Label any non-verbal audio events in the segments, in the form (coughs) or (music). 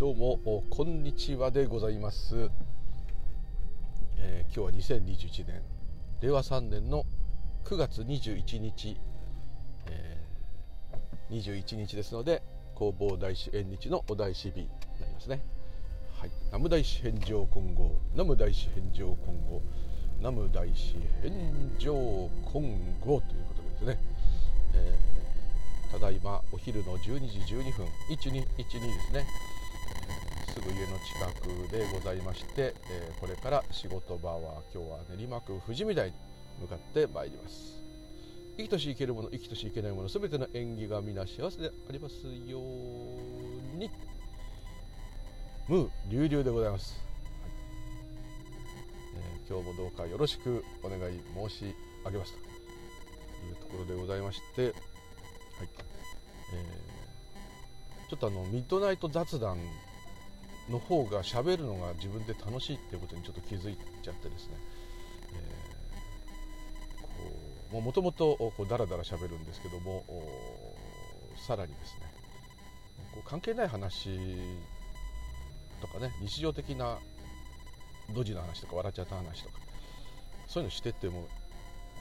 どうもこんにちはでございます、えー、今日は2021年令和3年の9月21日、えー、21日ですので弘法大師縁日のお大師日になりますね。はい。南無大師返上金剛南無大師返上金剛南無大師返上金剛ということでですね、えー、ただいまお昼の12時12分1212ですね。すぐ家の近くでございまして、えー、これから仕事場は今日は練馬区富士見台に向かってまいります。生きとし生けるもの生きとし生けないもの全ての縁起が皆幸せでありますように。ムー流々でございます、はい。えー、今日もどうかよろしくお願い申し上げます。というところでございまして、はい。えー、ちょっとあのミッドナイト雑談の方が喋るのが自分で楽しいっていうことにちょっと気づいちゃってですね、えー、もともとダラダラ喋るんですけどもさらにですね。こう関係ない話とかね日常的なドジの話とか笑っちゃった話とかそういうのしてっても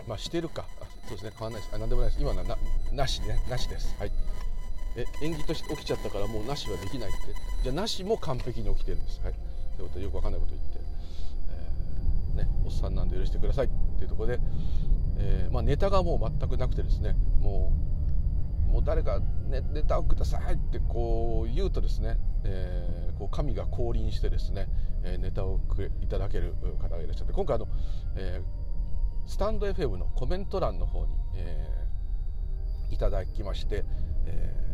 まあしてるか。そうですね。変わらないです。あ何でもないです。今のはななしね。なしです。はい。え演技として起きちゃったからもうなしはできないって。じゃあなしも完璧に起きてるんです。はい。ということでよくわかんないこと言って、えー、ね、おっさんなんで許してくださいっていうところで、えー、まあ、ネタがもう全くなくてですね。もうもう誰かネネタをくださいってこう言うとですね、えー、こう神が降臨してですね、えネタをくいただける方がいらっしゃって。今回あの、えスタンド FM のコメント欄の方に、えいただきまして、えー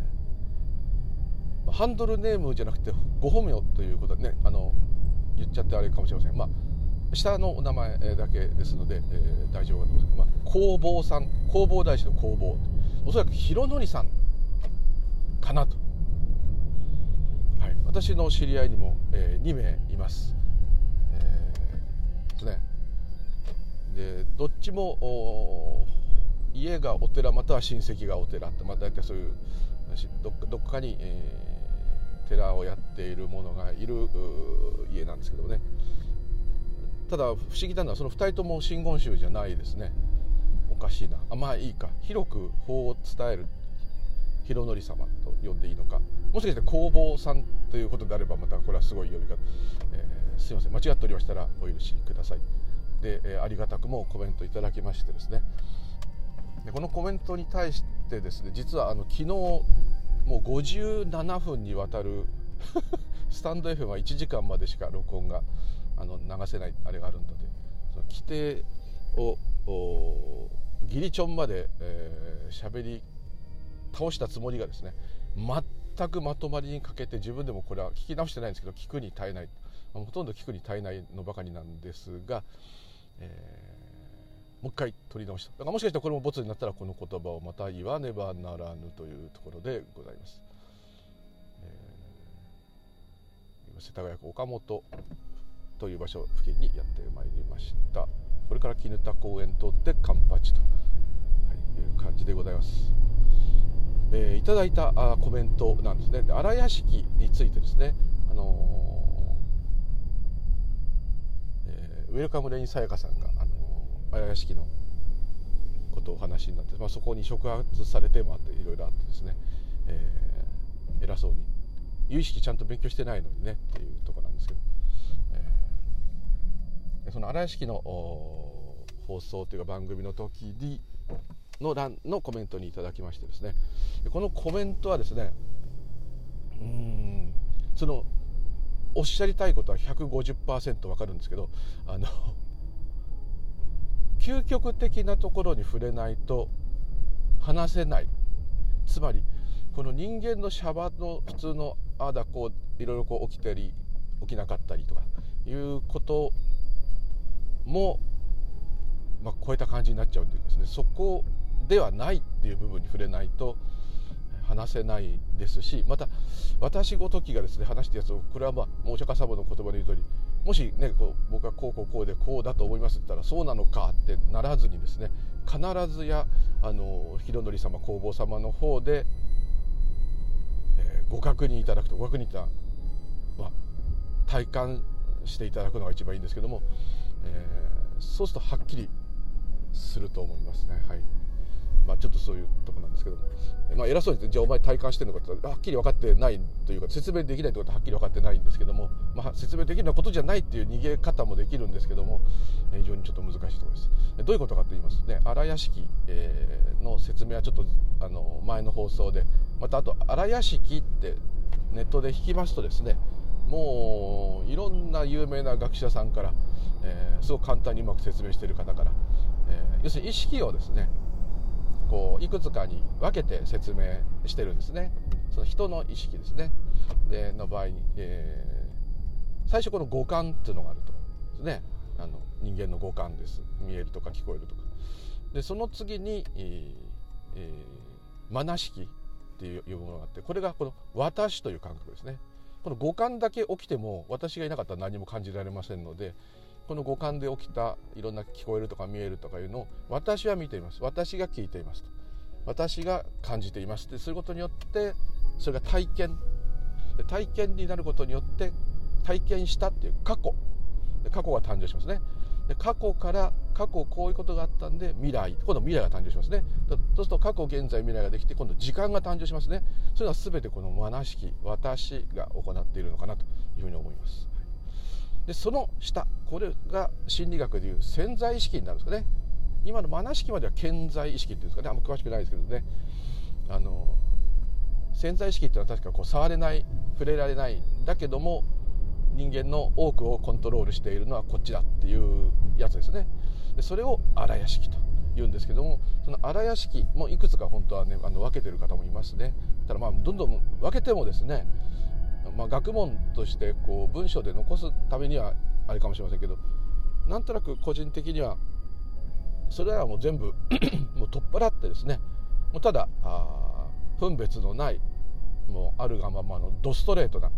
ハンドルネームじゃなくてご本名ということでねあの言っちゃってあれかもしれません。まあ下のお名前だけですので、えー、大丈夫だと思います、まあ、工房さん工房大師の工房。おそらく広則さんかなと、はい、私の知り合いにも、えー、2名います、えー、ねでどっちも家がお寺または親戚がお寺って、まあ、大体そういうどっかに、えー寺をやっている者がいる家なんですけどね。ただ不思議なのはその2人とも真言宗じゃないですね。おかしいな。あまあいいか。広く法を伝える。広則様と呼んでいいのか。もしかして工房さんということであればまたこれはすごい呼び方、えー、すいません。間違っておりましたらお許しください。で、えー、ありがたくもコメントいただきましてですね。でこのコメントに対してですね実はあの昨日もう57分にわたる (laughs) スタンド FM は1時間までしか録音があの流せないあれがあるのでその規定をギリチョンまで喋、えー、り倒したつもりがですね全くまとまりに欠けて自分でもこれは聞き直してないんですけど聞くに耐えないほとんど聞くに耐えないのばかりなんですが、えーもう一回取り直した。だからもしかしたらこれもボツになったらこの言葉をまた言わねばならぬというところでございます、えー、世田谷区岡本という場所付近にやってまいりました。これから砧公園通って環八と、はい、いう感じでございます。えー、いただいたあコメントなんですね。で阿頼耶識についてですね、あのーえー、ウェルカムレインさやかさんが、阿頼耶識のことをお話になって、まあ、そこに触発されてもあっていろいろあってですね、えー、偉そうに。有意識ちゃんと勉強してないのにねっていうとこなんですけど、えー、その荒屋敷の放送というか番組の時にの欄のコメントにいただきましてですね。このコメントはですねうんそのおっしゃりたいことは150%わかるんですけどあの究極的なところに触れないと話せない。つまりこの人間のシャバの普通のああだこういろいろこう起きたり起きなかったりとかいうことも、まあ、超えた感じになっちゃうというかですね。そこではないっていう部分に触れないと話せないですしまた私ごときがですね話したやつをこれはまあお釈迦様の言葉で言う通りもしねこう僕はこうこうこうでこうだと思いますって言ったらそうなのかってならずにですね必ずやあの広則様弘法様の方で、えー、ご確認いただくとご確認いたまあ体感していただくのが一番いいんですけども、えー、そうするとはっきりすると思いますね。はい。まあちょっとそういうとこなんですけども、まあ、偉そうにじゃあお前体感してるのかってはっきり分かってないというか説明できないということははっきり分かってないんですけども、まあ、説明できるようなことじゃないっていう逃げ方もできるんですけども非常にちょっと難しいところです。どういうことかと言いますとね荒屋敷、の説明はちょっとあの前の放送で。またあと荒屋敷ってネットで引きますとですねもういろんな有名な学者さんから、えー、すごく簡単にうまく説明している方から、えー、要するに意識をですねこういくつかに分けて説明してるんですね。その人の意識ですね。での場合に、えー、最初この五感っていうのがあるとですね。あの人間の五感です。見えるとか聞こえるとか。でその次に、えーえー、マナ式っていうものがあってこれがこの私という感覚ですね。この五感だけ起きても私がいなかったら何も感じられませんのでこの五感で起きたいろんな聞こえるとか見えるとかいうのを私は見ています。私が聞いていますと。私が感じていますってすることによってそれが体験。体験になることによって体験したっていう過去。過去が誕生しますね。で過去から過去こういうことがあったんで未来。今度未来が誕生しますね。そうすると過去現在未来ができて今度時間が誕生しますね。それは全てこのマナ式私が行っているのかなというふうに思います。でその下これが心理学でいう潜在意識になるんですかね。今のマナ式までは潜在意識っていうんですかね。あんま詳しくないですけどね。あの潜在意識っていうのは確かこう触れない触れられない。だけども人間の多くをコントロールしているのはこっちだっていうやつですね。でそれを荒屋敷と言うんですけどもその荒屋敷もいくつか本当はねあの分けてる方もいますね。ただまあどんどん分けてもですね、まあ、学問としてこう文章で残すためにはあれかもしれませんけどなんとなく個人的にはそれらはもう全部 (coughs) もう取っ払ってですねもうただあ分別のないもうあるがままのドストレートな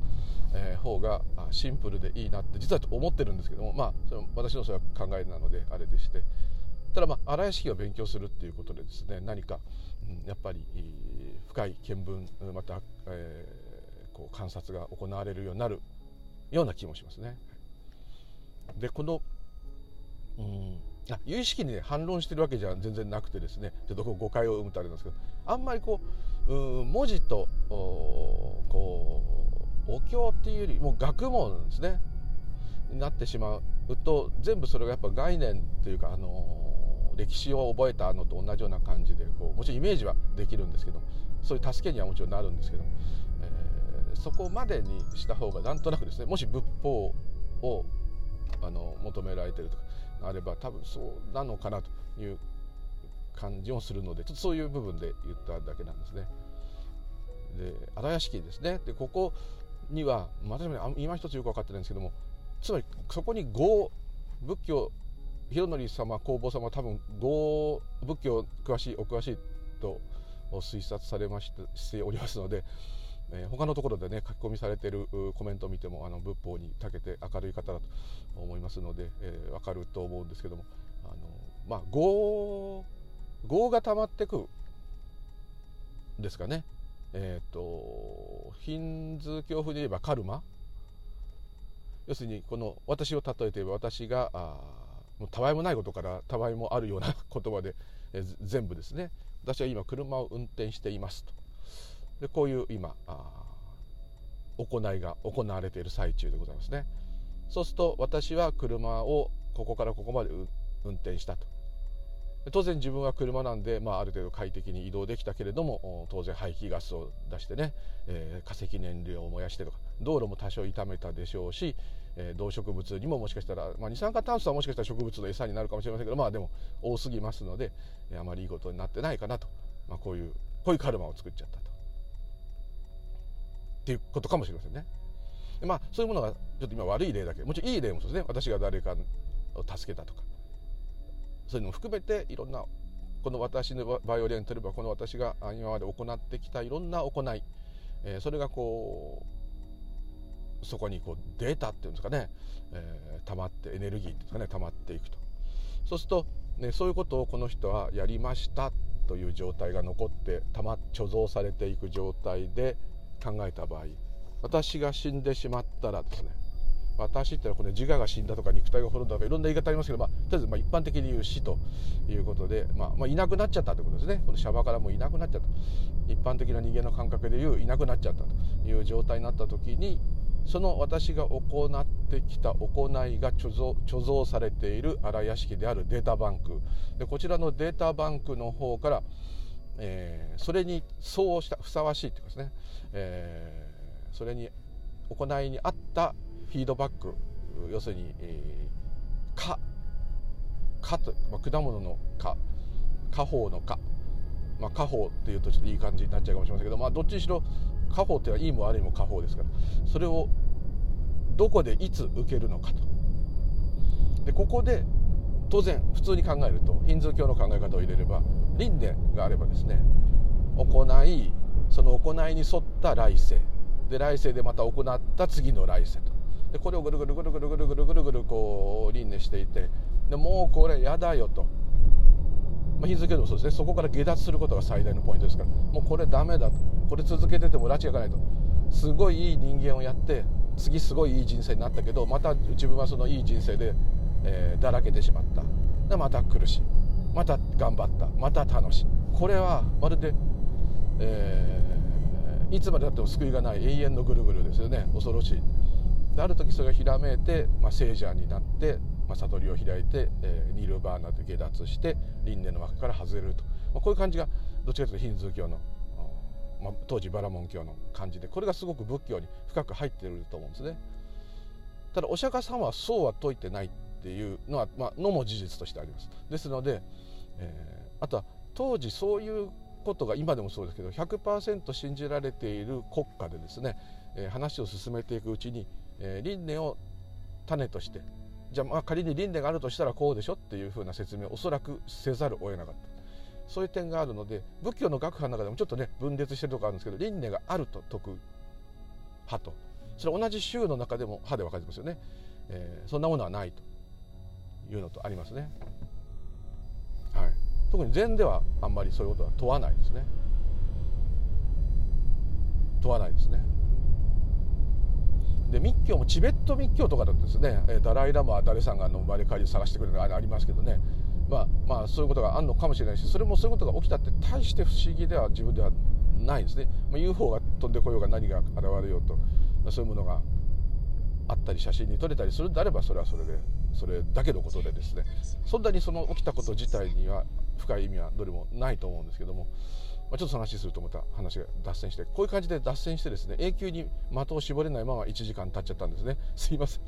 えー、方がシンプルでいいなって実は思ってるんですけどもまあそれ私のそれは考えなのであれでして。ただまあ荒屋敷を勉強するっていうことでですね何か、うん、やっぱり深い見聞また、えー、こう観察が行われるようになるような気もしますね。でこの、うん、あ有意識に、ね、反論してるわけじゃ全然なくてですねちょっと誤解を生むとあれなんですけどあんまりこうう文字とこうお経っていうよりも学問なんですねになってしまうと全部それがやっぱ概念というか、あの歴史を覚えたのと同じような感じでこうもちろんイメージはできるんですけどそういう助けにはもちろんなるんですけど、そこまでにした方がなんとなくですねもし仏法をあの求められてるとかあれば多分そうなのかなという感じもするのでちょっとそういう部分で言っただけなんですね。で荒屋敷ですねでここには私も今一つよく分かってないんですけどもつまりそこに豪仏教広則様弘法様は多分豪仏教詳しいお詳しいと推察されましておりますので、えー、他のところでね書き込みされてるコメントを見てもあの仏法に長けて明るい方だと思いますので、えー、分かると思うんですけどもあのまあ業業が溜まってくですかね。えっ、ー、とヒンズ教風で言えばカルマ。要するにこの私を例えて言えば私があもうたわいもないことからたわいもあるような言葉で、え全部ですね。私は今車を運転していますと。でこういう今あ行いが行われている最中でございますね。そうすると私は車をここからここまで運転したと。当然自分は車なんで、まあ、ある程度快適に移動できたけれども当然排気ガスを出してね、えー、化石燃料を燃やしてとか道路も多少傷めたでしょうし、えー、動植物にももしかしたら、まあ、二酸化炭素はもしかしたら植物の餌になるかもしれませんけどまあでも多すぎますのであまりいいことになってないかなと、まあ、こういうこういうカルマを作っちゃったと。っていうことかもしれませんね。まあそういうものがちょっと今悪い例だけもちろんいい例もそうですね。私が誰かを助けたとか。そういうのも含めていろんなこの私のバイオリンといえばこの私が今まで行ってきたいろんな行い、えー、それがこうそこにこうデータっていうんですかね、えー、溜まってエネルギーっていうんですかね。溜まっていくと。そうすると、ね、そういうことをこの人はやりましたという状態が残ってたま貯蔵されていく状態で考えた場合私が死んでしまったらですね私ってのはこの自我が死んだとか肉体が滅んだとかいろんな言い方ありますけど、まあ、とりあえずま一般的に言う死ということで、まあ、まあいなくなっちゃったということですね。このシャバからもういなくなっちゃった。一般的な人間の感覚で言ういなくなっちゃったという状態になった時にその私が行ってきた行いが貯蔵貯蔵されている荒屋敷であるデータバンク。でこちらのデータバンクの方から、えー、それに相応したふさわしいというかですね、えー、それに行いに合ったフィードバック要するに、えー、かかと、まあ、果物のか果報のか、まあ、果報っていうとちょっといい感じになっちゃうかもしれませんけど、まあ、どっちにしろ果報っていうのはいいも悪いも果報ですからそれをどこでいつ受けるのかと。でここで当然普通に考えるとヒンズー教の考え方を入れれば輪廻があればですね行いその行いに沿った来世。で来世でまた行った次の来世と。でこれをぐるぐるぐるぐるぐるぐるぐるぐるこう輪廻していてでもうこれやだよと、まあ、日付でもそうですねそこから下脱することが最大のポイントですからもうこれダメだとこれ続けてても拉致がかないとすごいいい人間をやって次すごいいい人生になったけどまた自分はそのいい人生で、えー、だらけてしまったでまた苦しいまた頑張った。また楽しい。これはまるで、えー、いつまでたっても救いがない。永遠のぐるぐるですよね。恐ろしい。である時それがひらめいて、まあ、聖者になって、まあ、悟りを開いて、えー、ニルバーナで下脱して輪廻の枠から外れると、まあ、こういう感じがどっちかというとヒンズー教の、まあ、当時バラモン教の感じでこれがすごく仏教に深く入っていると思うんですね。ただお釈迦様はそうは説いてない。っていうのは、まあのも事実としてあります。ですので、えー、あとは当時そういうことが今でもそうですけど100%信じられている国家でですね、えー、話を進めていくうちにえー、輪廻を種としてじゃあまあ仮に輪廻があるとしたらこうでしょっていうふうな説明をおそらくせざるを得なかった。そういう点があるので仏教の学派の中でもちょっとね分裂してるとこあるんですけど輪廻があると説く派と。それ同じ宗の中でも派で分かれてますよね、えー、そんなものはないと。いうのとありますね、はい、特に禅ではあんまりそういうことは問わないですね。問わないですね。で密教もチベット密教とかだとですねダライ・ラマは誰さんがの生まれ変わり探してくれるのがありますけどね。まあまあそういうことがあるのかもしれないしそれもそういうことが起きたって大して不思議では自分ではないですね、まあ、UFO が飛んでこようが何が現れようとそういうものがあったり写真に撮れたりするんであればそれはそれでそれだけのことでですね。そんなにその起きたこと自体には深い意味はどれもないと思うんですけどもまあ、ちょっとその話するとまた話が脱線してこういう感じで脱線してですね永久に的を絞れないまま1時間経っちゃったんですね。(laughs) すいません。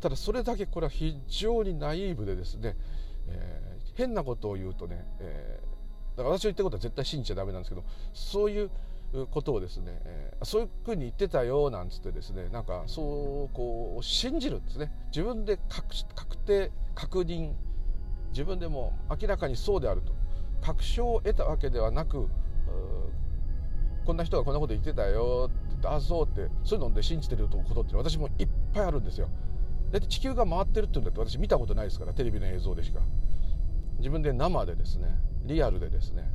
ただそれだけこれは非常にナイーブでですね、えー、変なことを言うとね、えー、だから私の言ってることは絶対信じちゃダメなんですけどそういうことをですね、えー、そういうふうに言ってたよなんつってですねなんかそうこう信じるんですね。自分で確定確認。自分でも明らかにそうであると。確証を得たわけではなくこんな人がこんなこと言ってたよって言ってあそうってそういうので信じてることって私もいっぱいあるんですよ。だって地球が回ってるって言うんだって私見たことないですからテレビの映像でしか。自分で生でですねリアルでですね、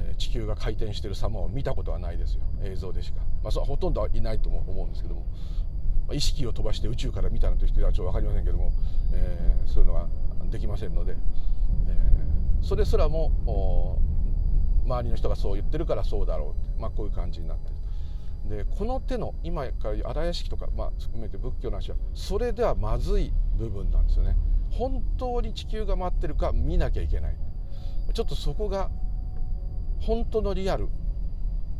え、地球が回転してる様を見たことはないですよ。映像でしか、まあ、そほとんどいないとも思うんですけども、まあ、意識を飛ばして宇宙から見たなんて人はちょっと分かりませんけども、えー、そういうのができませんので、えー、それすらも周りの人がそう言ってるからそうだろうって、まあ、こういう感じになってる。でこの手の今から言う荒屋敷とか、まあ、含めて仏教の話はそれではまずい部分なんですよね。本当に地球が回ってるか見なきゃいけない。ちょっとそこが本当のリアル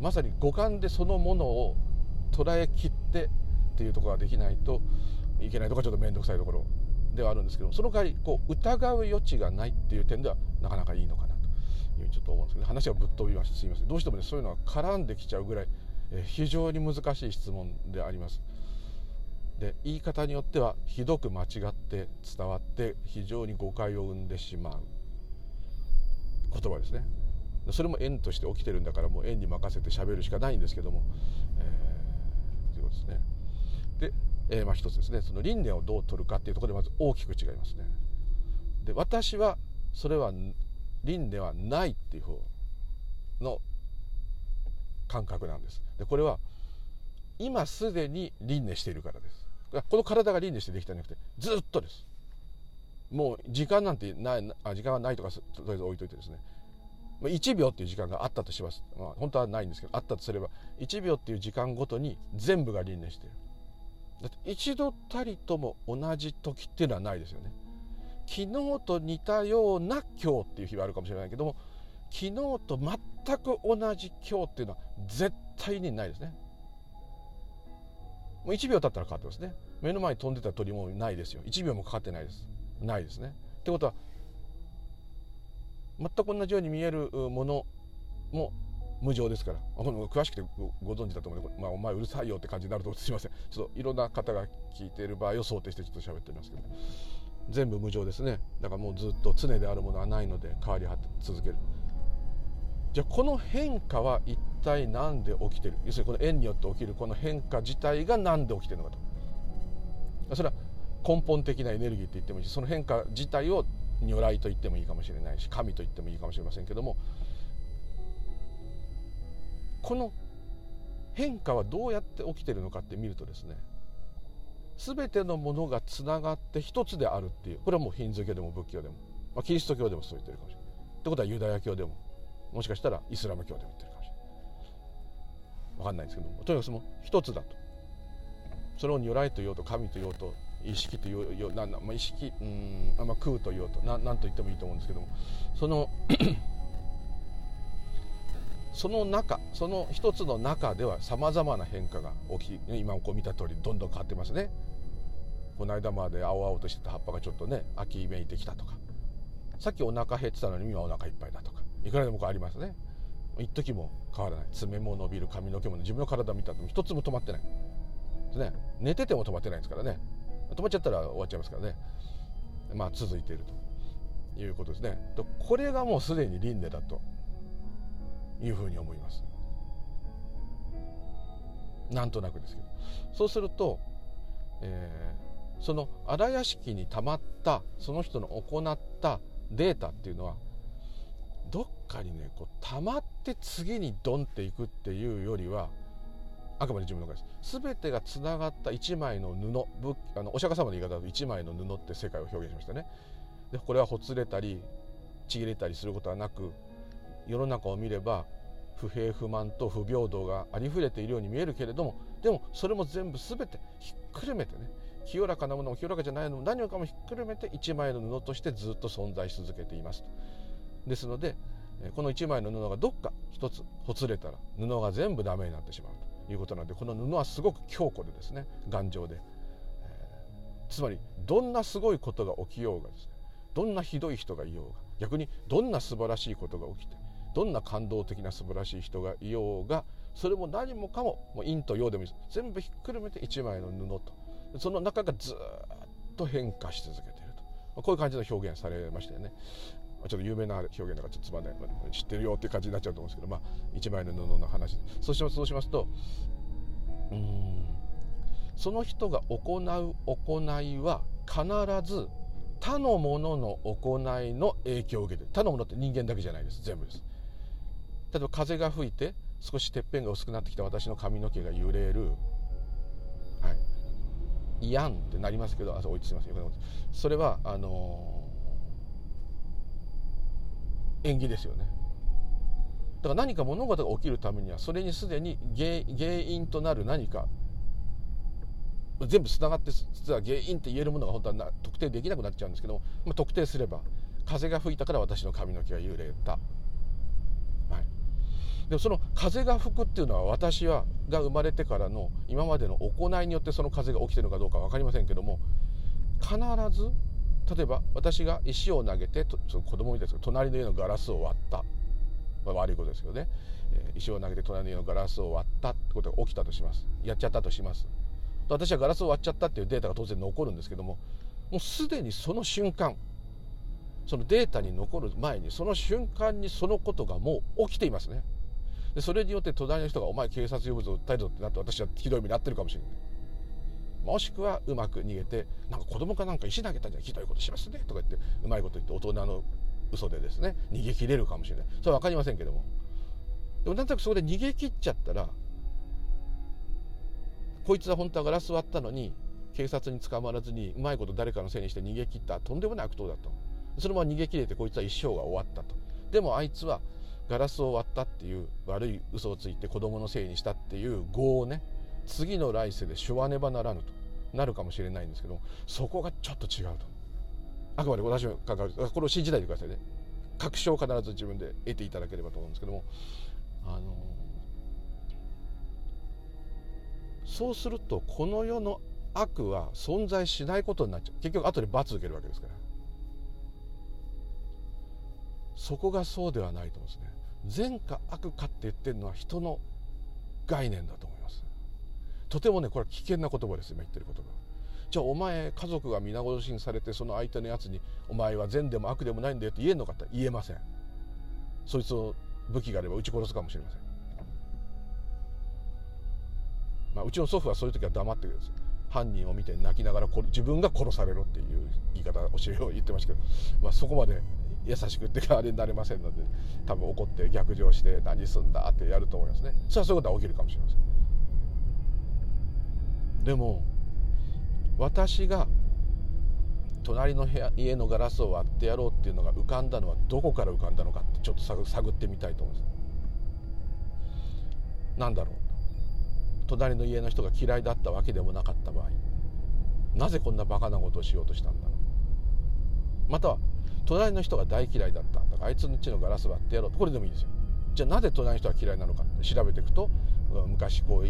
まさに五感でそのものを捉えきってっていうところができないといけないとかちょっと面倒くさいところではあるんですけどその代わりこう疑う余地がないっていう点ではなかなかいいのかなというふうにちょっと思うんですけど話がぶっ飛びましてすいません。どうしてもねそういうのは絡んできちゃうぐらい、え非常に難しい質問であります。で言い方によってはひどく間違って伝わって非常に誤解を生んでしまう言葉ですね。それも縁として起きてるんだからもう縁に任せて喋るしかないんですけども、えー、ということですね。で、えー、まあ一つですね。その輪廻をどう取るかっていうところでまず大きく違いますね。で私はそれは輪ではないっていう方の感覚なんです。でこれは今すでに輪廻しているからです。この体が輪廻してできたんじゃなくてずっとです。もう時間なんてないあ時間がないとかとりあえず置いといてですね。1秒っていう時間があったとします、まあ、本当はないんですけどあったとすれば1秒っていう時間ごとに全部が輪廻してる。だって一度たりとも同じ時っていうのはないですよね。昨日と似たような今日っていう日はあるかもしれないけども昨日と全く同じ今日っていうのは絶対にないですね。もう1秒経ったら変わってますね。目の前に飛んでた鳥もないですよ。1秒もかかってないです。ないですね。ってことは全く同じように見えるものも無常ですから。詳しくてご存知だと思うので、まあ、お前うるさいよって感じになるとすいません。ちょっといろんな方が聞いている場合を想定してちょっと喋っておりますけど全部無常ですね。だからもうずっと常であるものはないので変わり続ける。じゃあこの変化は一体何で起きてる？要するにこの縁によって起きるこの変化自体が何で起きてるのかと。それは根本的なエネルギーって言ってもいいしその変化自体を如来と言ってもいいかもしれないし神と言ってもいいかもしれませんけどもこの変化はどうやって起きてるのかって見るとですね全てのものがつながって一つであるっていうこれはもうヒンズー教でも仏教でも、まあ、キリスト教でもそう言ってるかもしれない。ってことはユダヤ教でももしかしたらイスラム教でも言ってるかもしれない。分かんないんですけどもとにかくその一つだと。それを如来と言おうと神と言おうと意識というよなまあ、意識うんあ、まあ、空と言おうとな何と言ってもいいと思うんですけども。その (coughs) その中その一つの中ではさまざまな変化が起き今こう見た通りどんどん変わってますね。この間まで青々としてた葉っぱがちょっとね秋めいてきたとか。さっきお腹減ってたのに今お腹いっぱいだとか。いくらでもこうありますね。一時も変わらない。爪も伸びる髪の毛も自分の体見たって一つも止まってない。ですね。寝てても止まってないですからね。止まっちゃったら終わっちゃいますからね。まあ続いているということですね。これがもうすでに輪廻だというふうに思います。なんとなくですけど。そうすると、えー、その荒屋敷にたまったその人の行ったデータっていうのはどっかにねこう溜まって次にドンっていくっていうよりはあくまで自分の考えです全てがつながった一枚の布あのお釈迦様の言い方だと一枚の布って世界を表現しましたね。でこれはほつれたりちぎれたりすることはなく世の中を見れば不平不満と不平等がありふれているように見えるけれどもでもそれも全部全てひっくるめてね清らかなものも清らかじゃないのも何もかもひっくるめて一枚の布としてずっと存在し続けていますですのでこの一枚の布がどっか一つほつれたら布が全部ダメになってしまうと。いうことなのでこの布はすごく強固でですね頑丈で、えー、つまりどんなすごいことが起きようがですねどんなひどい人がいようが逆にどんな素晴らしいことが起きてどんな感動的な素晴らしい人がいようがそれも何もかももう陰と陽でもいい全部ひっくるめて一枚の布と。その中がずっと変化し続けていると。こういう感じの表現されましたよね。ちょっと有名な表現だからちょっとつまんない知ってるよっていう感じになっちゃうと思うんですけどまあ一枚の布の話。そうしますそうしますとうんその人が行う行いは必ず他のものの行いの影響を受けてる他のものって人間だけじゃないです。全部です。例えば風が吹いて少してっぺんが薄くなってきた私の髪の毛が揺れる。はい。いやんってなりますけどあ置いすみません。それはあのー、縁起ですよね。だから何か物事が起きるためにはそれにすでに原因となる何か全部つながって実は原因って言えるものが本当は特定できなくなっちゃうんですけどまあ、特定すれば風が吹いたから私の髪の毛が揺れた。でもその風が吹くっていうのは私はが生まれてからの今までの行いによってその風が起きてるのかどうか分かりませんけども必ず例えば私が石を投げてと子供みたいですけど隣の家のガラスを割った、まあ、悪いことですけどね、え、石を投げて隣の家のガラスを割ったってことが起きたとします。やっちゃったとします。私はガラスを割っちゃったっていうデータが当然残るんですけどももうすでにその瞬間そのデータに残る前にその瞬間にそのことがもう起きていますね。でそれによって隣の人が「お前警察呼ぶぞ訴えるぞ」ってなって私はひどい目になってるかもしれない。もしくはうまく逃げてなんか子供かなんか石投げたんじゃひどいことしますねとか言ってうまいこと言って大人の嘘でですね逃げ切れるかもしれない。それは分かりませんけども。でもなんとなくそこで逃げ切っちゃったらこいつは本当はガラス割ったのに警察に捕まらずにうまいこと誰かのせいにして逃げ切った。とんでもない悪党だと。そのまま逃げ切れてこいつは一生が終わったと。でもあいつはガラスを割ったっていう悪い嘘をついて子供のせいにしたっていう業をね次の来世でしょわねばならぬとなるかもしれないんですけどそこがちょっと違うと。あくまで私の考える。これを信じないでくださいね。確証を必ず自分で得ていただければと思うんですけども。あのそうするとこの世の悪は存在しないことになっちゃう。結局後で罰受けるわけですから。そこがそうではないと思うんですね。善か悪かって言ってるのは人の概念だと思います。とてもねこれは危険な言葉です今言ってることがじゃあお前家族が皆殺しにされてその相手のやつに「お前は善でも悪でもないんだよ」って言えんのかって言えません。そいつを武器があれば撃ち殺すかもしれません。まあ、うちの祖父はそういう時は黙ってるんです。犯人を見て泣きながら自分が殺されろっていう言い方教えを言ってましたけど、まあ、そこまで優しくってあれになれませんので多分怒って逆上して何すんだってやると思いますね。それはそういうことは起きるかもしれません。でも私が隣の部屋家のガラスを割ってやろうっていうのが浮かんだのはどこから浮かんだのかってちょっと探ってみたいと思います。何だろう。隣の家の人が嫌いだったわけでもなかった場合。なぜこんなバカなことをしようとしたんだろう。または隣の人が大嫌いだった。んだからあいつの家のガラス割ってやろうこれでもいいですよ。じゃあなぜ隣の人が嫌いなのかって調べていくと昔こう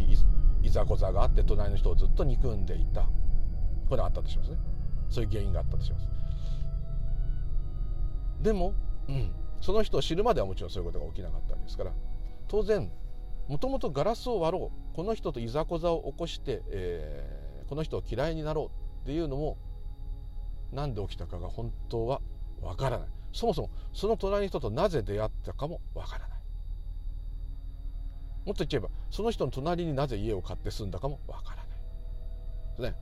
いざこざがあって隣の人をずっと憎んでいた。これがあったとしますね。そういう原因があったとします。でも、うん、その人を知るまではもちろんそういうことが起きなかったわけですから。当然もともとガラスを割ろう。この人といざこざを起こして、えー、この人を嫌いになろうっていうのも何で起きたかが本当はわからない。そもそもその隣の人となぜ出会ったかもわからないもっと言っちゃえばその人の隣になぜ家を買って住んだかもわからない。ね。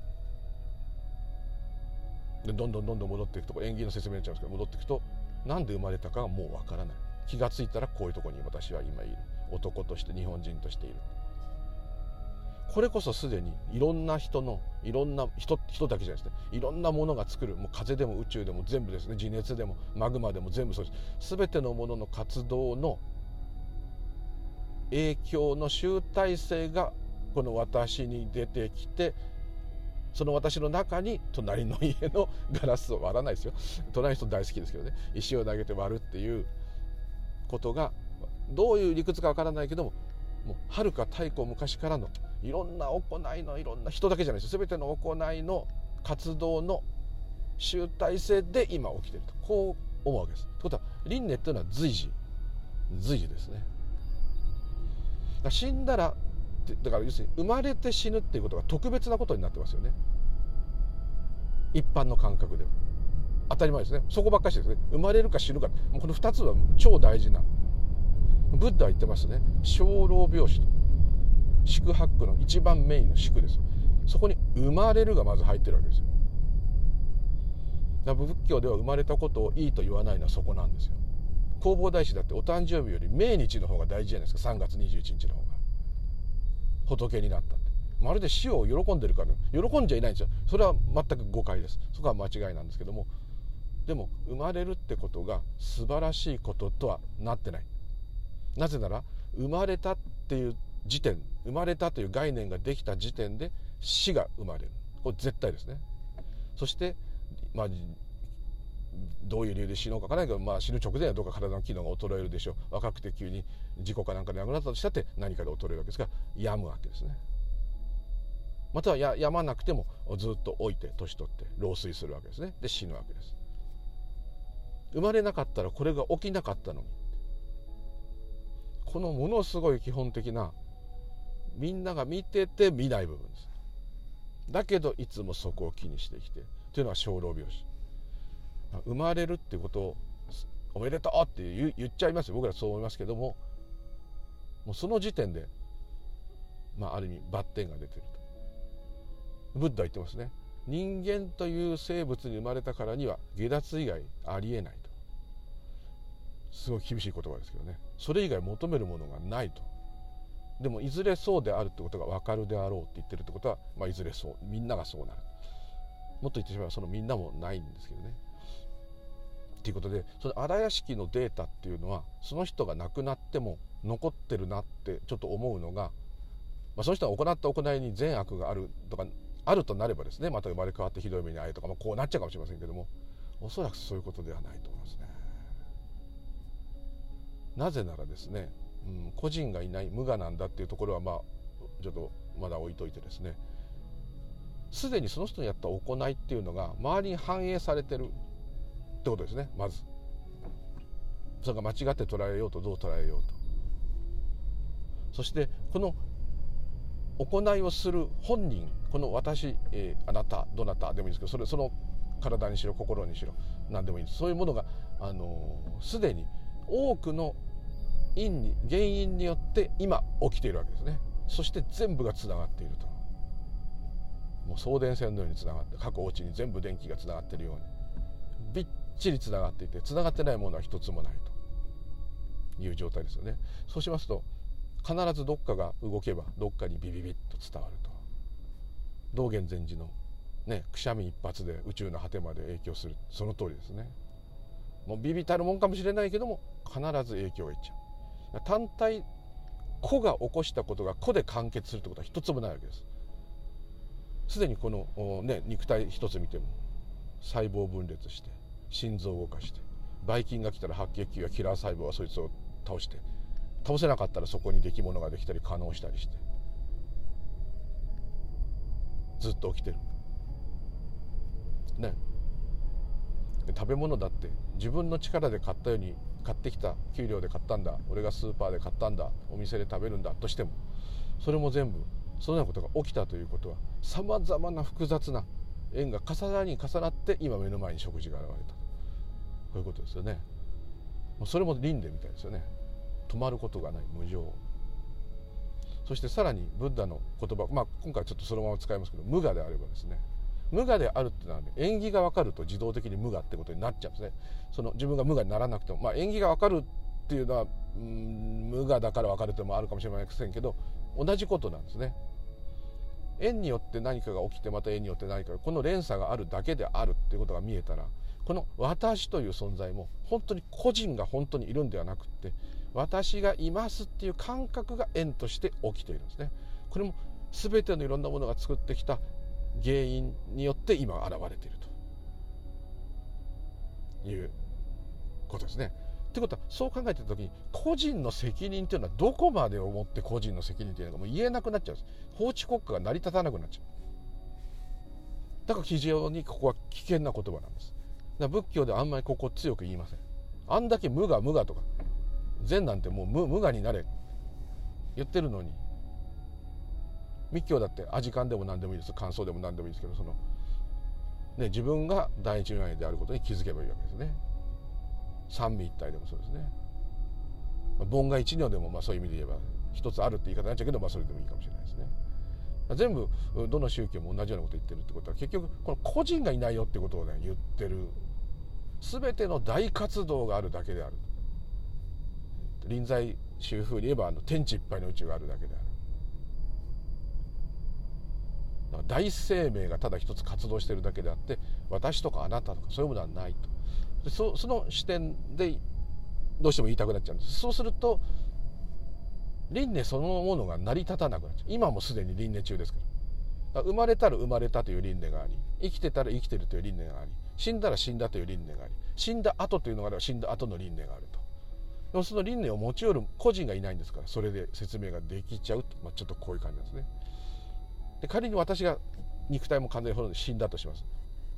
でどんどんどんどん戻っていくと縁起の説明になっちゃうんですけど戻っていくとなんで生まれたかがもうわからない。気が付いたらこういうとこに私は今いる。男として日本人としている。これこそすでにいろんな人のいろんな人人だけじゃないですね。いろんなものが作る。もう風でも宇宙でも全部ですね。地熱でもマグマでも全部そうです。全てのものの活動の影響の集大成がこの私に出てきてその私の中に隣の家のガラスを割らないですよ (laughs) 隣の人大好きですけどね石を投げて割るっていうことがどういう理屈かわからないけどももうはるか太古昔からのいろんな行いのいろんな人だけじゃないです全ての行いの活動の集大成で今起きてるとこう思うわけです。ということは輪廻っていうのは随時随時ですね。だ死んだらだから要するに生まれて死ぬっていうことが特別なことになってますよね。一般の感覚では。当たり前ですね。そこばっかしですね。生まれるか死ぬか。もうこの2つは超大事な。ブッダは言ってますね。生老病死と。宿泊の一番メインの宿です。そこに生まれるがまず入ってるわけですよ。だ仏教では生まれたことをいいと言わないのはそこなんですよ。弘法大師だってお誕生日より命日の方が大事じゃないですか。3月21日の方が。仏になったって。まるで死を喜んでるから喜んじゃいないんですよ。それは全く誤解です。そこは間違いなんですけども。でも生まれるってことが素晴らしいこととはなってない。なぜなら生まれたっていう時点生まれたという概念ができた時点で死が生まれる。これ絶対ですね。そしてまあどういう理由で死のうかわからないけど、まあ、死ぬ直前はどうか体の機能が衰えるでしょう。若くて急に事故かなんかで亡くなったとしたって何かで衰えるわけですから病むわけですね。またはや病まなくてもずっと置いて年取って老衰するわけですね。で死ぬわけです。生まれなかったらこれが起きなかったのに。このものすごい基本的なみんなが見てて見ない部分です。だけどいつもそこを気にしてきてというのは生老病死。生まれるってことをおめでとうって言っちゃいますよ。僕らそう思いますけどももうその時点で、まあ、ある意味バッテンが出てると。ブッダは言ってますね。人間という生物に生まれたからには下脱以外ありえないと。すごい厳しい言葉ですけどね。それ以外求めるものがないと。でもいずれそうであるってことが分かるであろうって言ってるってことは、まあ、いずれそうみんながそうなる。もっと言ってしまえばそのみんなもないんですけどね。ということでその荒屋敷のデータっていうのはその人が亡くなっても残ってるなってちょっと思うのが、まあ、その人が行った行いに善悪があるとかあるとなればですねまた生まれ変わってひどい目に遭えとか、まあ、こうなっちゃうかもしれませんけどもおそらくそういうことではないと思いますね。なぜならですね、うん、個人がいない無我なんだっていうところはまあちょっとまだ置いといてですねすでにその人にやった行いっていうのが周りに反映されてるってことですねまず。それが間違って捉えようとどう捉えようと。そしてこの行いをする本人この私、えー、あなたどなたでもいいんですけどそれその体にしろ心にしろ何でもいいです。そういうものがすで、に多くの因に原因によって今起きているわけですね。そして全部がつながっていると。もう送電線のようにつながって各お家に全部電気がつながっているように。びっちりつながっていてつながってないものは一つもないという状態ですよね。そうしますと必ずどっかが動けばどっかにビビビッと伝わると。道元禅師のねくしゃみ一発で宇宙の果てまで影響する。その通りですね。もうビビたるもんかもしれないけども必ず影響がいっちゃう。単体個が起こしたことが個で完結するってことは一つもないわけです。すでにこの、ね、肉体一つ見ても細胞分裂して心臓を動かしてばい菌が来たら白血球やキラー細胞はそいつを倒して倒せなかったらそこに出来物ができたり可能したりしてずっと起きてる。ね。食べ物だって自分の力で買ったように買ってきた給料で買ったんだ俺がスーパーで買ったんだお店で食べるんだとしてもそれも全部そのようなことが起きたということはさまざまな複雑な縁が重なり重なって今目の前に食事が現れたこういうことですよね。それも輪廻みたいですよね。止まることがない無常。そしてさらにブッダの言葉、まあ、今回ちょっとそのまま使いますけど無我であればですね。無我であるっていうのは、ね、縁起が分かると自動的に無我ってことになっちゃうんですね。その自分が無我にならなくても、まあ、縁起が分かるっていうのは、うん、無我だから分かるというのもあるかもしれませんけど同じことなんですね。縁によって何かが起きてまた縁によって何かこの連鎖があるだけであるっていうことが見えたらこの私という存在も本当に個人が本当にいるんではなくって私がいますっていう感覚が縁として起きているんですねこれも全てのいろんなものが作ってきた原因によって今現れているということですね。ってことはそう考えてた時に個人の責任っていうのはどこまでをもって個人の責任っていうのがもう言えなくなっちゃうんです。法治国家が成り立たなくなっちゃう。だから非常にここは危険な言葉なんです。だ仏教ではあんまりここ強く言いません。あんだけ無我無我とか善なんてもう無無我になれ言ってるのに密教だってアジカンでも何でもいいです。感想でも何でもいいですけどその、ね、自分が第一如来であることに気づけばいいわけですね。三位一体でもそうですね。盆が一如でもまあそういう意味で言えば一つあるって言い方になっちゃうけど、まあ、それでもいいかもしれないですね。全部どの宗教も同じようなこと言ってるってことは結局この個人がいないよってことをね言ってる。全ての大活動があるだけである。臨済宗風に言えばあの天地いっぱいの宇宙があるだけである。大生命がただ一つ活動してるだけであって私とかあなたとかそういうものはないと。その視点でどうしても言いたくなっちゃうんです。そうすると輪廻そのものが成り立たなくなっちゃう。今もすでに輪廻中ですから。生まれたら生まれたという輪廻があり生きてたら生きてるという輪廻があり死んだら死んだという輪廻があり死んだ後というのがあれば死んだ後の輪廻があると。でもその輪廻を持ち寄る個人がいないんですからそれで説明ができちゃうと、まあ、ちょっとこういう感じなんですね。で仮に私が肉体も完全に滅んで死んだとします。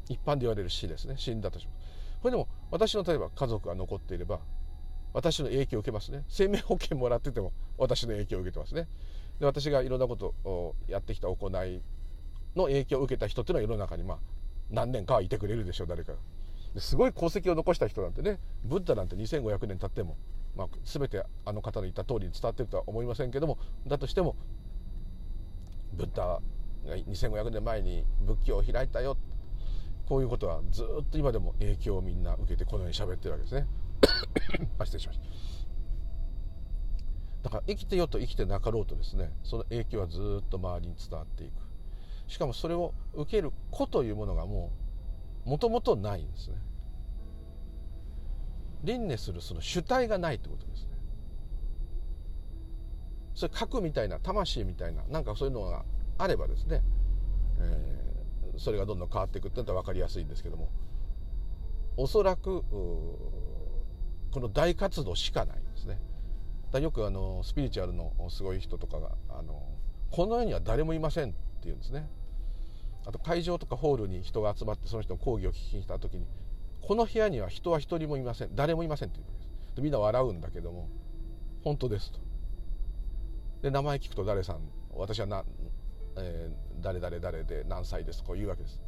一般で言われる死ですね。死んだとします。これでも私の例えば家族が残っていれば私の影響を受けますね。生命保険もらってても私の影響を受けてますね。で私がいろんなことをやってきた行いの影響を受けた人っていうのは世の中にまあ何年かはいてくれるでしょう誰かが。すごい功績を残した人なんてねブッダなんて2500年経っても、まあ、全てあの方の言った通りに伝わってるとは思いませんけどもだとしてもブッダが2500年前に仏教を開いたよこういうことはずっと今でも影響をみんな受けてこのように喋ってるわけですね。(coughs) あ失礼しました。だから生きてよと生きてなかろうとですねその影響はずっと周りに伝わっていく。しかもそれを受ける子というものがもうもともとないんですね。輪廻するその主体がないってことですね。それ核みたいな魂みたいななんかそういうのがあればですね、えー、それがどんどん変わっていくってのは分かりやすいんですけども。おそらくこの大活動しかないんですね。だよくあのスピリチュアルのすごい人とかがあのこの世には誰もいませんって言うんですね。あと会場とかホールに人が集まってその人の講義を聞きに来た時にこの部屋には人は一人もいません。誰もいませんって言うんです。でみんな笑うんだけども本当ですと。で名前聞くと誰さん私はな、え、誰々誰で何歳ですこう言うわけです。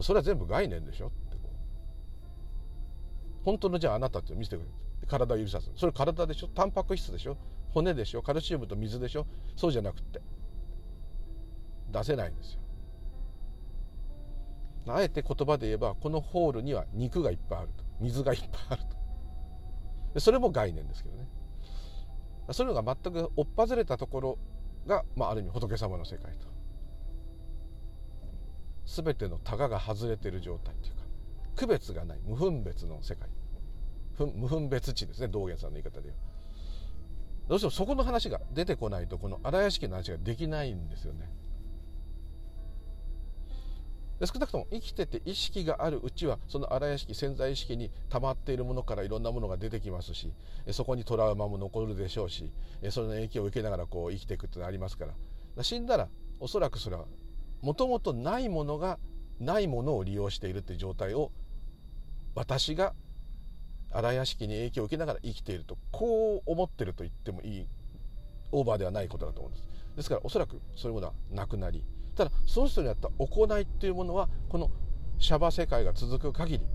それは全部概念でしょってこう。本当のじゃああなたって見せてくれ。る体を指さす。それ体でしょ。タンパク質でしょ。骨でしょ。カルシウムと水でしょ。そうじゃなくって。出せないんですよ。あえて言葉で言えばこのホールには肉がいっぱいあると。水がいっぱいあると。それも概念ですけどね。そういうのが全く追っ外れたところが、まあ、ある意味仏様の世界と。全てのタガが外れている状態というか区別がない無分別の世界。無分別地ですね道元さんの言い方ではどうしてもそこの話が出てこないとこの荒屋敷の話ができないんですよね。で少なくとも生きてて意識があるうちはその荒屋敷潜在意識に溜まっているものからいろんなものが出てきますしそこにトラウマも残るでしょうしその影響を受けながらこう生きていくってのありますから。死んだらおそらくそれはもともとないものがないものを利用しているって状態を私が荒屋敷に影響を受けながら生きているとこう思ってると言ってもいいオーバーではないことだと思うんです。ですからおそらくそういうものはなくなりただその人にあった行いっていうものはこのシャバ世界が続く限り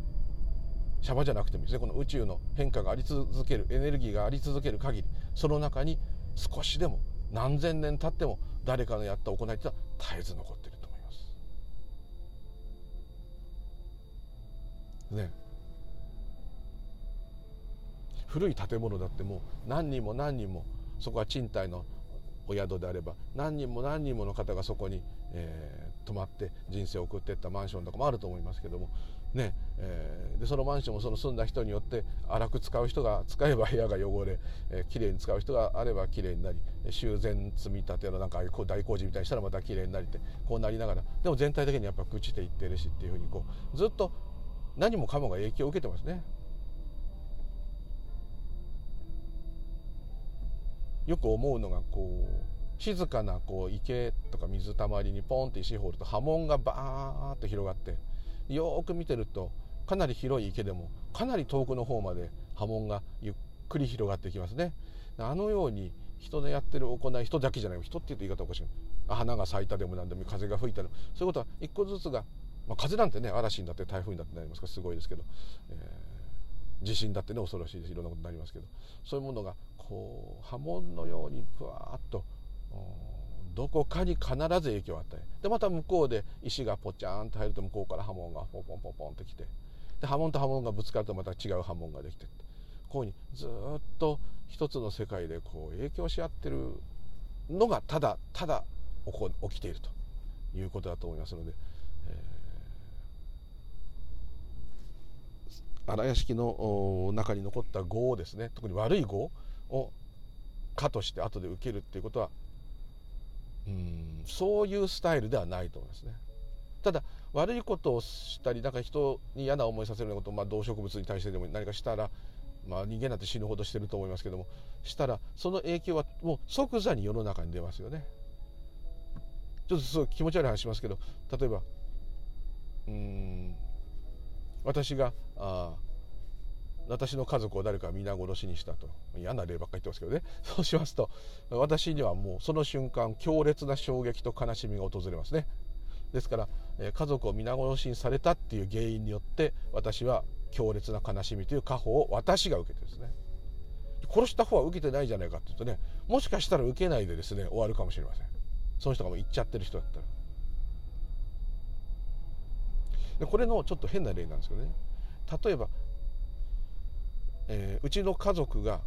シャバじゃなくてもですねこの宇宙の変化があり続けるエネルギーがあり続ける限りその中に少しでも何千年経っても誰かのやった行いっていうのは絶えず残ってると思います。ね古い建物だってもう何人も何人もそこは賃貸のお宿であれば何人も何人もの方がそこに、えー、泊まって人生を送っていったマンションとかもあると思いますけども、ねえー、でそのマンションもその住んだ人によって荒く使う人が使えば部屋が汚れ、えー、きれいに使う人があればきれいになり修繕積み立てのなんか大工事みたいにしたらまたきれいになりってこうなりながらでも全体的にやっぱ朽ちていってるしっていうふうにこうずっと何もかもが影響を受けてますね。よく思うのがこう静かなこう池とか水たまりにポンって石掘ると波紋がバーッと広がってよく見てるとかなり広い池でもかなり遠くの方まで波紋がゆっくり広がっていきますね。あのように人のやってる行い人だけじゃない人っていうと言い方おかしい花が咲いたでも何でも風が吹いたでもそういうことは一個ずつが、まあ、風なんてね嵐になって台風になってなりますからすごいですけど、えー、地震だってね恐ろしいです。いろんなことになりますけどそういうものがこう波紋のようにぶわーっとどこかに必ず影響を与えでまた向こうで石がポチャーンと入ると向こうから波紋がポンポンポンポンってきてで波紋と波紋がぶつかるとまた違う波紋ができてこういうふうにずっと一つの世界でこう影響し合ってるのがただただ起きているということだと思いますので、えー、荒屋敷の中に残った業をですね。特に悪い業を課として後で受けるっていうことはうんそういうスタイルではないと思いますね。ただ悪いことをしたりなんか人に嫌な思いさせるようなことを、まあ、動植物に対してでも何かしたら、まあ、人間なんて死ぬほどしてると思いますけどもしたらその影響はもう即座に世の中に出ますよね。ちょっとすごい気持ち悪い話しますけど例えばうん私があ私の家族を誰か皆殺しにしたと。嫌な例ばっかり言ってますけどね。(laughs) そうしますと私にはもうその瞬間強烈な衝撃と悲しみが訪れますね。ですから家族を皆殺しにされたっていう原因によって私は強烈な悲しみという過保を私が受けてですね。殺した方は受けてないじゃないかっていうとねもしかしたら受けないでですね終わるかもしれません。その人がもう行っちゃってる人だったら。でこれのちょっと変な例なんですけどね。例えばえー、うちの家族が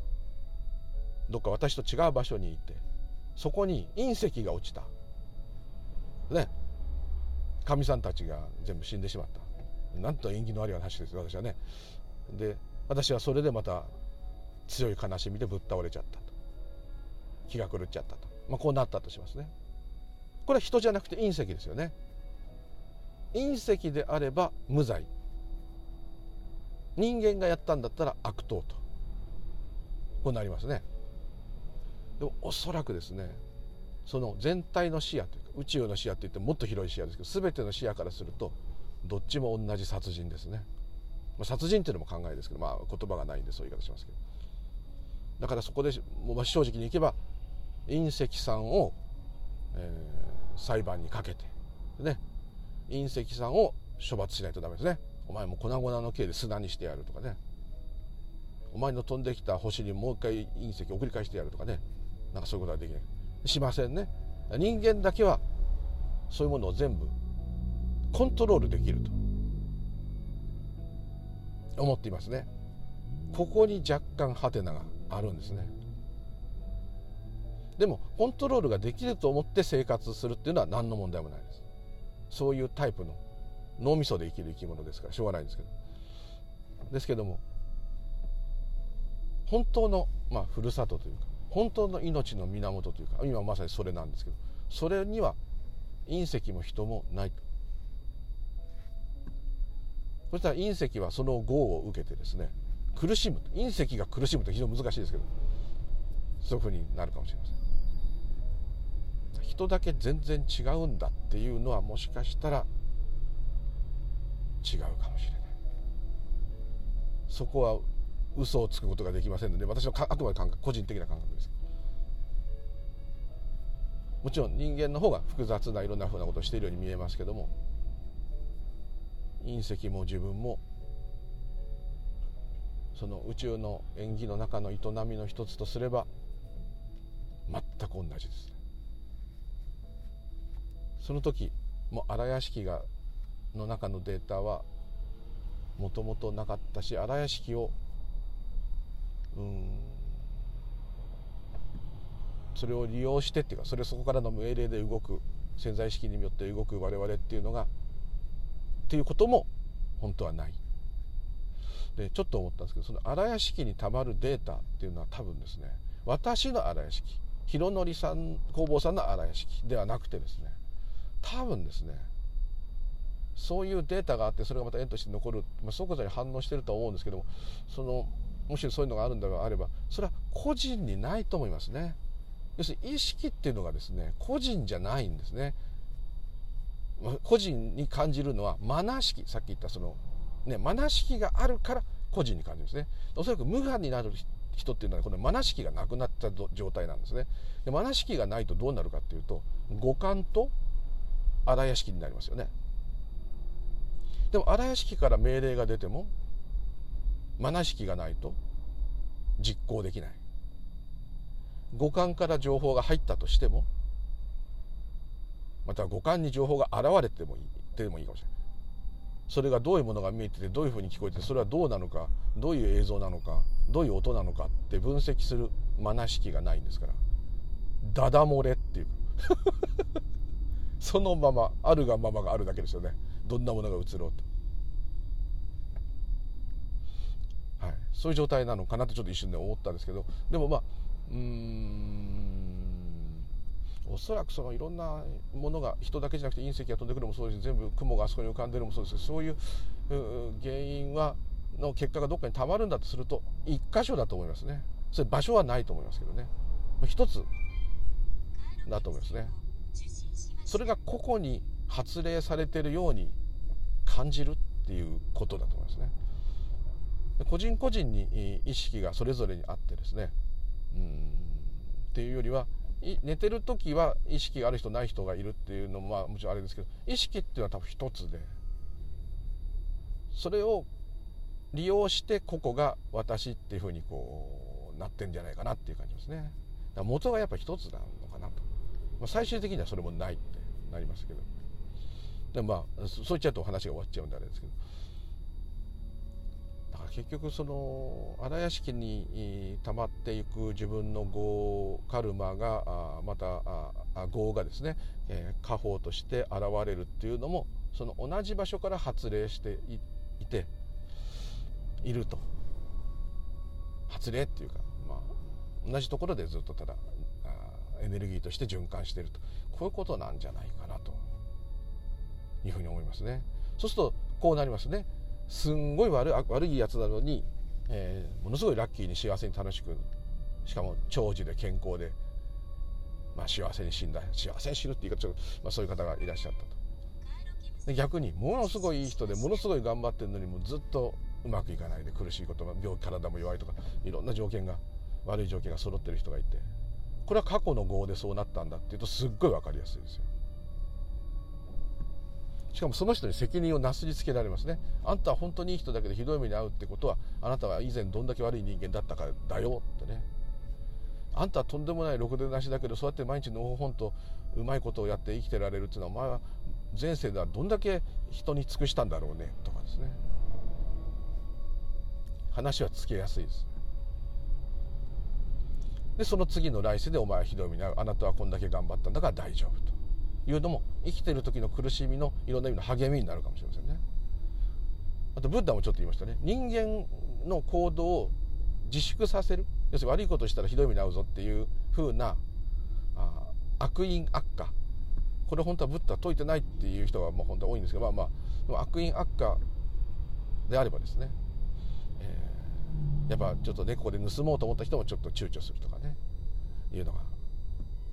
どっか私と違う場所にいてそこに隕石が落ちた。ね。かみさんたちが全部死んでしまった。なんと縁起の悪い話です私はね。で私はそれでまた強い悲しみでぶっ倒れちゃったと。気が狂っちゃったと、まあ、こうなったとしますね。これは人じゃなくて隕石ですよね。隕石であれば無罪。人間がやったんだったら悪党と。こうなりますね。でもおそらくですねその全体の視野というか宇宙の視野って言ってもっと広い視野ですけど全ての視野からするとどっちも同じ殺人ですね、まあ、殺人っていうのも考えですけど、まあ、言葉がないんでそういう言い方しますけど。だからそこでもう正直にいけば隕石さんを、えー、裁判にかけてね。隕石さんを処罰しないとダメですね。お前も粉々の刑で砂にしてやるとかね。お前の飛んできた星にもう一回隕石送り返してやるとかね。なんかそういうことはできない。しませんね。人間だけはそういうものを全部コントロールできると。思っていますね。ここに若干ハテナがあるんですね。でもコントロールができると思って生活するっていうのは何の問題もないです。そういうタイプの脳みそで生きる生き物ですからしょうがないんですけど。ですけども本当の、まあ、ふるさとというか本当の命の源というか今まさにそれなんですけどそれには隕石も人もないと。そしたら隕石はその業を受けてですね苦しむ隕石が苦しむって非常に難しいですけどそういうふうになるかもしれません。人だけ全然違うんだっていうのはもしかしたら違うかもしれない。そこは嘘をつくことができませんので私のあくまで感覚個人的な感覚です。もちろん人間の方が複雑ないろんなふうなことをしているように見えますけども隕石も自分もその宇宙の縁起の中の営みの一つとすれば全く同じです。その時も荒屋敷がの中のデータはもともとなかったし荒屋敷をうんそれを利用してっていうかそれそこからの命令で動く潜在意識によって動く我々っていうのがっていうことも本当はない。でちょっと思ったんですけどその荒屋敷にたまるデータっていうのは多分ですね私の荒屋敷広則さん工房さんの荒屋敷ではなくてですね多分ですねそういうデータがあってそれがまた縁として残る、まあ、即座に反応してるとは思うんですけどもそのもしそういうのがあるんであればそれは個人にないと思いますね。要するに意識っていうのがですね個人じゃないんですね。個人に感じるのはマナ式さっき言ったそのねマナ式があるから個人に感じるんですね。おそらく無我になる人っていうのはこのマナ式がなくなった状態なんですね。でマナ式がないとどうなるかっていうと五感と荒屋敷になりますよね。でも荒屋敷から命令が出てもマナ式がないと実行できない。五感から情報が入ったとしてもまた五感に情報が現れてもいいてもいいかもしれない。それがどういうものが見えててどういうふうに聞こえてそれはどうなのかどういう映像なのかどういう音なのかって分析するマナ式がないんですから。ダダ漏れっていう (laughs) そのままあるがままがあるだけですよね。どんなものが映ろうと。はい。そういう状態なのかなとちょっと一瞬で思ったんですけど。でもまあうん。おそらくそのいろんなものが人だけじゃなくて隕石が飛んでくるもそうですし全部雲があそこに浮かんでるもそうですけどそういう原因はの結果がどっかにたまるんだとすると一箇所だと思いますね。それ場所はないと思いますけどね。一つだと思いますね。それが個々に発令されてるように感じるっていうことだと思いますね。個人個人に意識がそれぞれにあってですね。うん。っていうよりは寝てる時は意識がある人ない人がいるっていうのもまあもちろんあれですけど意識っていうのは多分一つでそれを利用して個々が私っていうふうにこうなってんじゃないかなっていう感じですね。だから元がやっぱ一つなのかなと、まあ、最終的にはそれもないってなりますけど。でまあそう言っちゃうと話が終わっちゃうんであれですけど。だから結局その荒屋敷に溜まっていく自分の業カルマがまた業がですね、えー、家宝として現れるっていうのもその同じ場所から発令していていると。発令っていうか、まあ、同じところでずっとただエネルギーとして循環していると。こういうことなんじゃないかなと。いうふうに思いますね。そうするとこうなりますね。すんごい悪悪いやつなのに、えー、ものすごいラッキーに幸せに楽しくしかも長寿で健康で、まあ、幸せに死んだ幸せに死ぬって言い方ちょっと、まあ、そういう方がいらっしゃったと。逆にものすごいいい人でものすごい頑張ってるのにもずっとうまくいかないで苦しいことが病気体も弱いとかいろんな条件が悪い条件が揃ってる人がいてこれは過去の業でそうなったんだっていうとすっごい分かりやすいですよ。しかもその人に責任をなすりつけられますね。あんたは本当にいい人だけどひどい目に遭うってことはあなたは以前どんだけ悪い人間だったからだよってね。あんたはとんでもないろくでなしだけどそうやって毎日のほほんとうまいことをやって生きてられるっていうのはお前は前世ではどんだけ人に尽くしたんだろうねとかですね。話はつけやすいです。でその次の来世でお前はひどい目に遭う。あなたはこんだけ頑張ったんだから大丈夫と。いうのも生きてる時の苦しみのいろんな意味の励みになるかもしれませんね。あとブッダもちょっと言いましたね。人間の行動を自粛させる。要するに悪いことしたらひどい目に遭うぞっていうふうなあ悪因悪化これ本当はブッダは解いてないっていう人がまあ本当は多いんですけどまあまあ悪因悪化であればですね、えー、やっぱちょっとねここで盗もうと思った人もちょっと躊躇するとかね。いうのが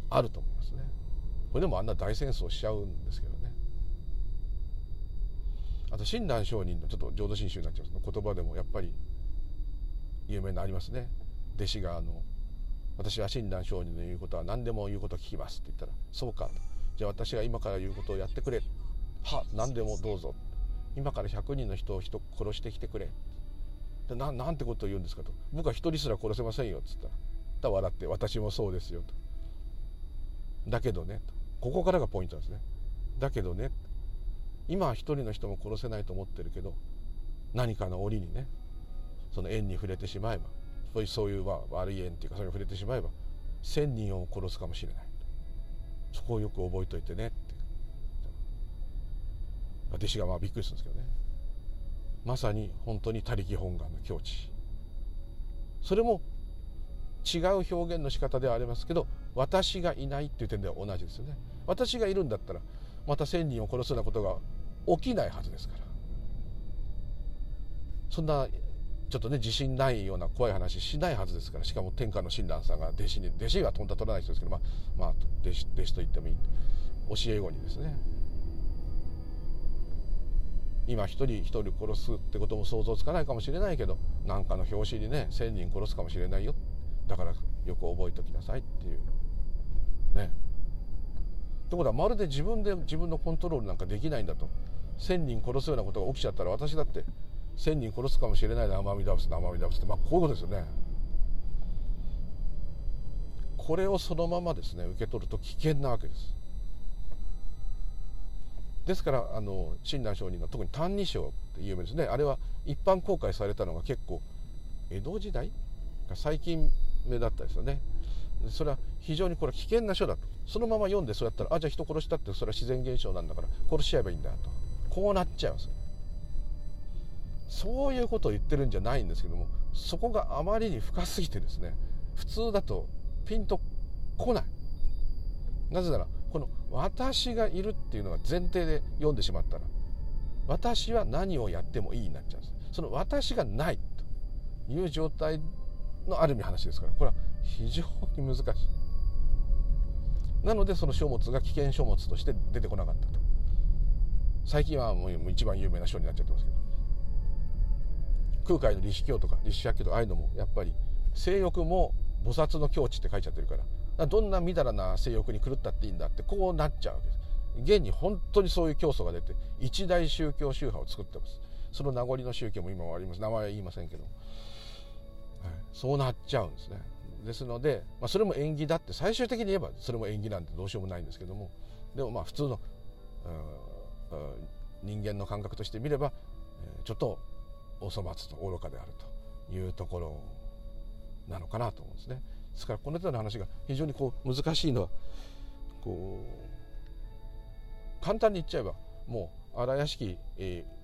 あると思いますね。これでもあんな大戦争しちゃうんですけどね。あと親鸞上人のちょっと浄土真宗になっちゃう言葉でもやっぱり有名なありますね。弟子があの「私は親鸞上人の言うことは何でも言うことを聞きます」って言ったら「そうか」じゃあ私が今から言うことをやってくれ」「は何でもどうぞ」今から100人の人を人殺してきてくれ。でななんてことを言うんですかと。僕は一人すら殺せませんよっつったらた笑って私もそうですよと。だけどねと。ここからがポイントなんですね。だけどね今は一人の人も殺せないと思ってるけど何かの折にねその縁に触れてしまえばそういうそういう悪い縁っていうかそれに触れてしまえば千人を殺すかもしれない。そこをよく覚えといてねって。弟子がまあびっくりするんですけどね。まさに本当に他力本願の境地。それも違う表現の仕方ではありますけど私がいないっていう点では同じですよね。私がいるんだったらまた1,000人を殺すようなことが起きないはずですから。そんなちょっとね自信ないような怖い話しないはずですから。しかも天下の親鸞さんが弟子に弟子はとんだ取らない人ですけどまあ、まあ、弟子弟子と言ってもいい。教え子にですね。今一人一人殺すってことも想像つかないかもしれないけど何かの表紙にね1,000人殺すかもしれないよ。だからよく覚えておきなさいっていう。ね。ってことはまるで自分で自分のコントロールなんかできないんだと。1,000人殺すようなことが起きちゃったら私だって1,000人殺すかもしれないな奄美ダブスの奄美ダブスって。まあこういうことですよね。これをそのままですね受け取ると危険なわけです。ですからあの親鸞上人の特に「歎異抄」って有名ですね。あれは一般公開されたのが結構江戸時代最近目だったですよね。それは非常にこれ危険な書だと。そのまま読んでそうやったらあじゃあ人殺したってそれは自然現象なんだから殺しちゃえばいいんだと。こうなっちゃいます。そういうことを言ってるんじゃないんですけどもそこがあまりに深すぎてですね普通だとピンとこない。なぜならこの「私がいる」っていうのが前提で読んでしまったら私は何をやってもいいになっちゃうんです。その私がないという状態のある意味話ですからこれは非常に難しい。なのでその書物が危険書物として出てこなかったと。最近はもう一番有名な書になっちゃってますけど。空海の立志教とか立志百教とかああいうのもやっぱり性欲も菩薩の境地って書いちゃってるから。どんなみだらな性欲に狂ったっていいんだってこうなっちゃうわけです。現に本当にそういう教祖が出て一大宗教宗派を作ってます。その名残の宗教も今はあります。名前は言いませんけどそうなっちゃうんですね。ですので、まあ、それも縁起だって最終的に言えばそれも縁起なんてどうしようもないんですけどもでもまあ普通の人間の感覚として見ればちょっとお粗末と愚かであるというところなのかなと思うんですね。ですからこの手の話が非常にこう難しいのはこう簡単に言っちゃえばもう荒屋敷、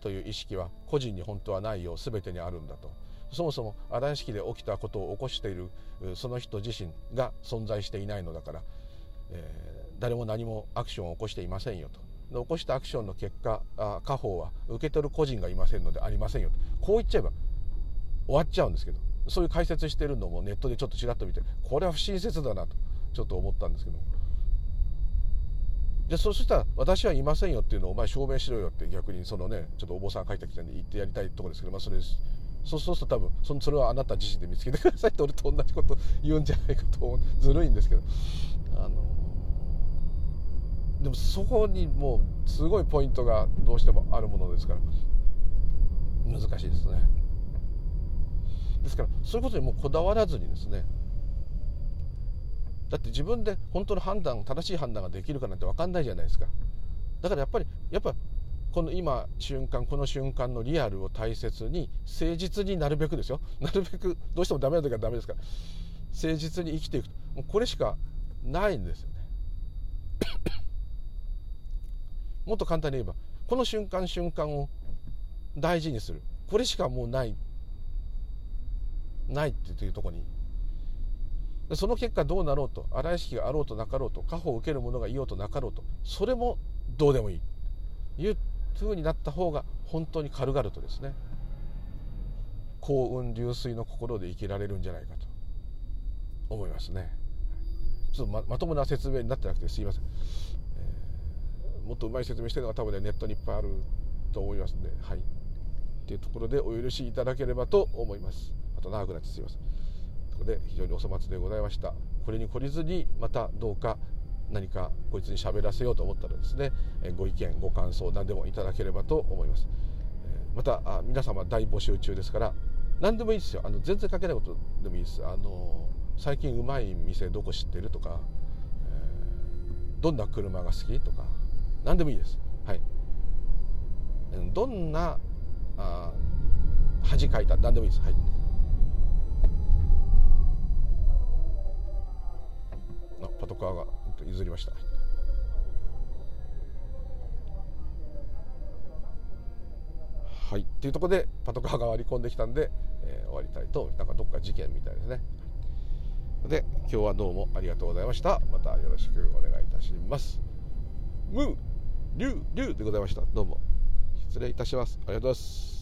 という意識は個人に本当はないよう全てにあるんだとそもそも荒屋敷で起きたことを起こしているその人自身が存在していないのだから、えー、誰も何もアクションを起こしていませんよと。起こしたアクションの結果あ家宝は受け取る個人がいませんのでありませんよと。こう言っちゃえば終わっちゃうんですけどそういう解説してるのもネットでちょっとちらっと見てこれは不親切だなとちょっと思ったんですけど。じゃあそうしたら私はいませんよっていうのをお前証明しろよって逆にそのねちょっとお坊さん書いてきたんで言ってやりたいところですけどまあそれそうすると多分そそれはあなた自身で見つけてくださいって俺と同じこと言うんじゃないかとずるいんですけどあのでもそこにもうすごいポイントがどうしてもあるものですから難しいですねですからそういうことにもうこだわらずにですねだって自分で本当の判断正しい判断ができるかなんて分かんないじゃないですかだからやっぱりやっぱこの今瞬間この瞬間のリアルを大切に誠実になるべくですよ。(laughs) なるべくどうしてもダメな時はダメですから。誠実に生きていくもうこれしかないんですよね。(coughs) もっと簡単に言えばこの瞬間瞬間を大事にする。これしかもうない。ないっていうとこに。その結果どうなろうと荒屋敷があろうとなかろうと家宝を受ける者がいようとなかろうとそれもどうでもいい。いうふうになった方が本当に軽々とですね幸運流水の心で生きられるんじゃないかと思いますね。ちょっとままともな説明になってなくてすいません。もっとうまい説明してるのが多分ねネットにいっぱいあると思いますんではい。っていうところでお許しいただければと思います。あと長くなってすいません。ということで非常にお粗末でございました。これに懲りずにまたどうか何かこいつに喋らせようと思ったらですねご意見ご感想何でもいただければと思います。また皆様大募集中ですから何でもいいですよ。あの全然書けないことでもいいです。あの最近うまい店どこ知ってるとか、えー、どんな車が好きとか何でもいいです。はい、どんなあ恥かいた何でもいいです。はい、パトカーが。譲りました。はい、っていうところでパトカーが割り込んできたんで、えー、終わりたいとなんかどっか事件みたいですね。で今日はどうもありがとうございました。またよろしくお願いいたします。ムー竜竜でございましたどうも失礼いたしますありがとうございます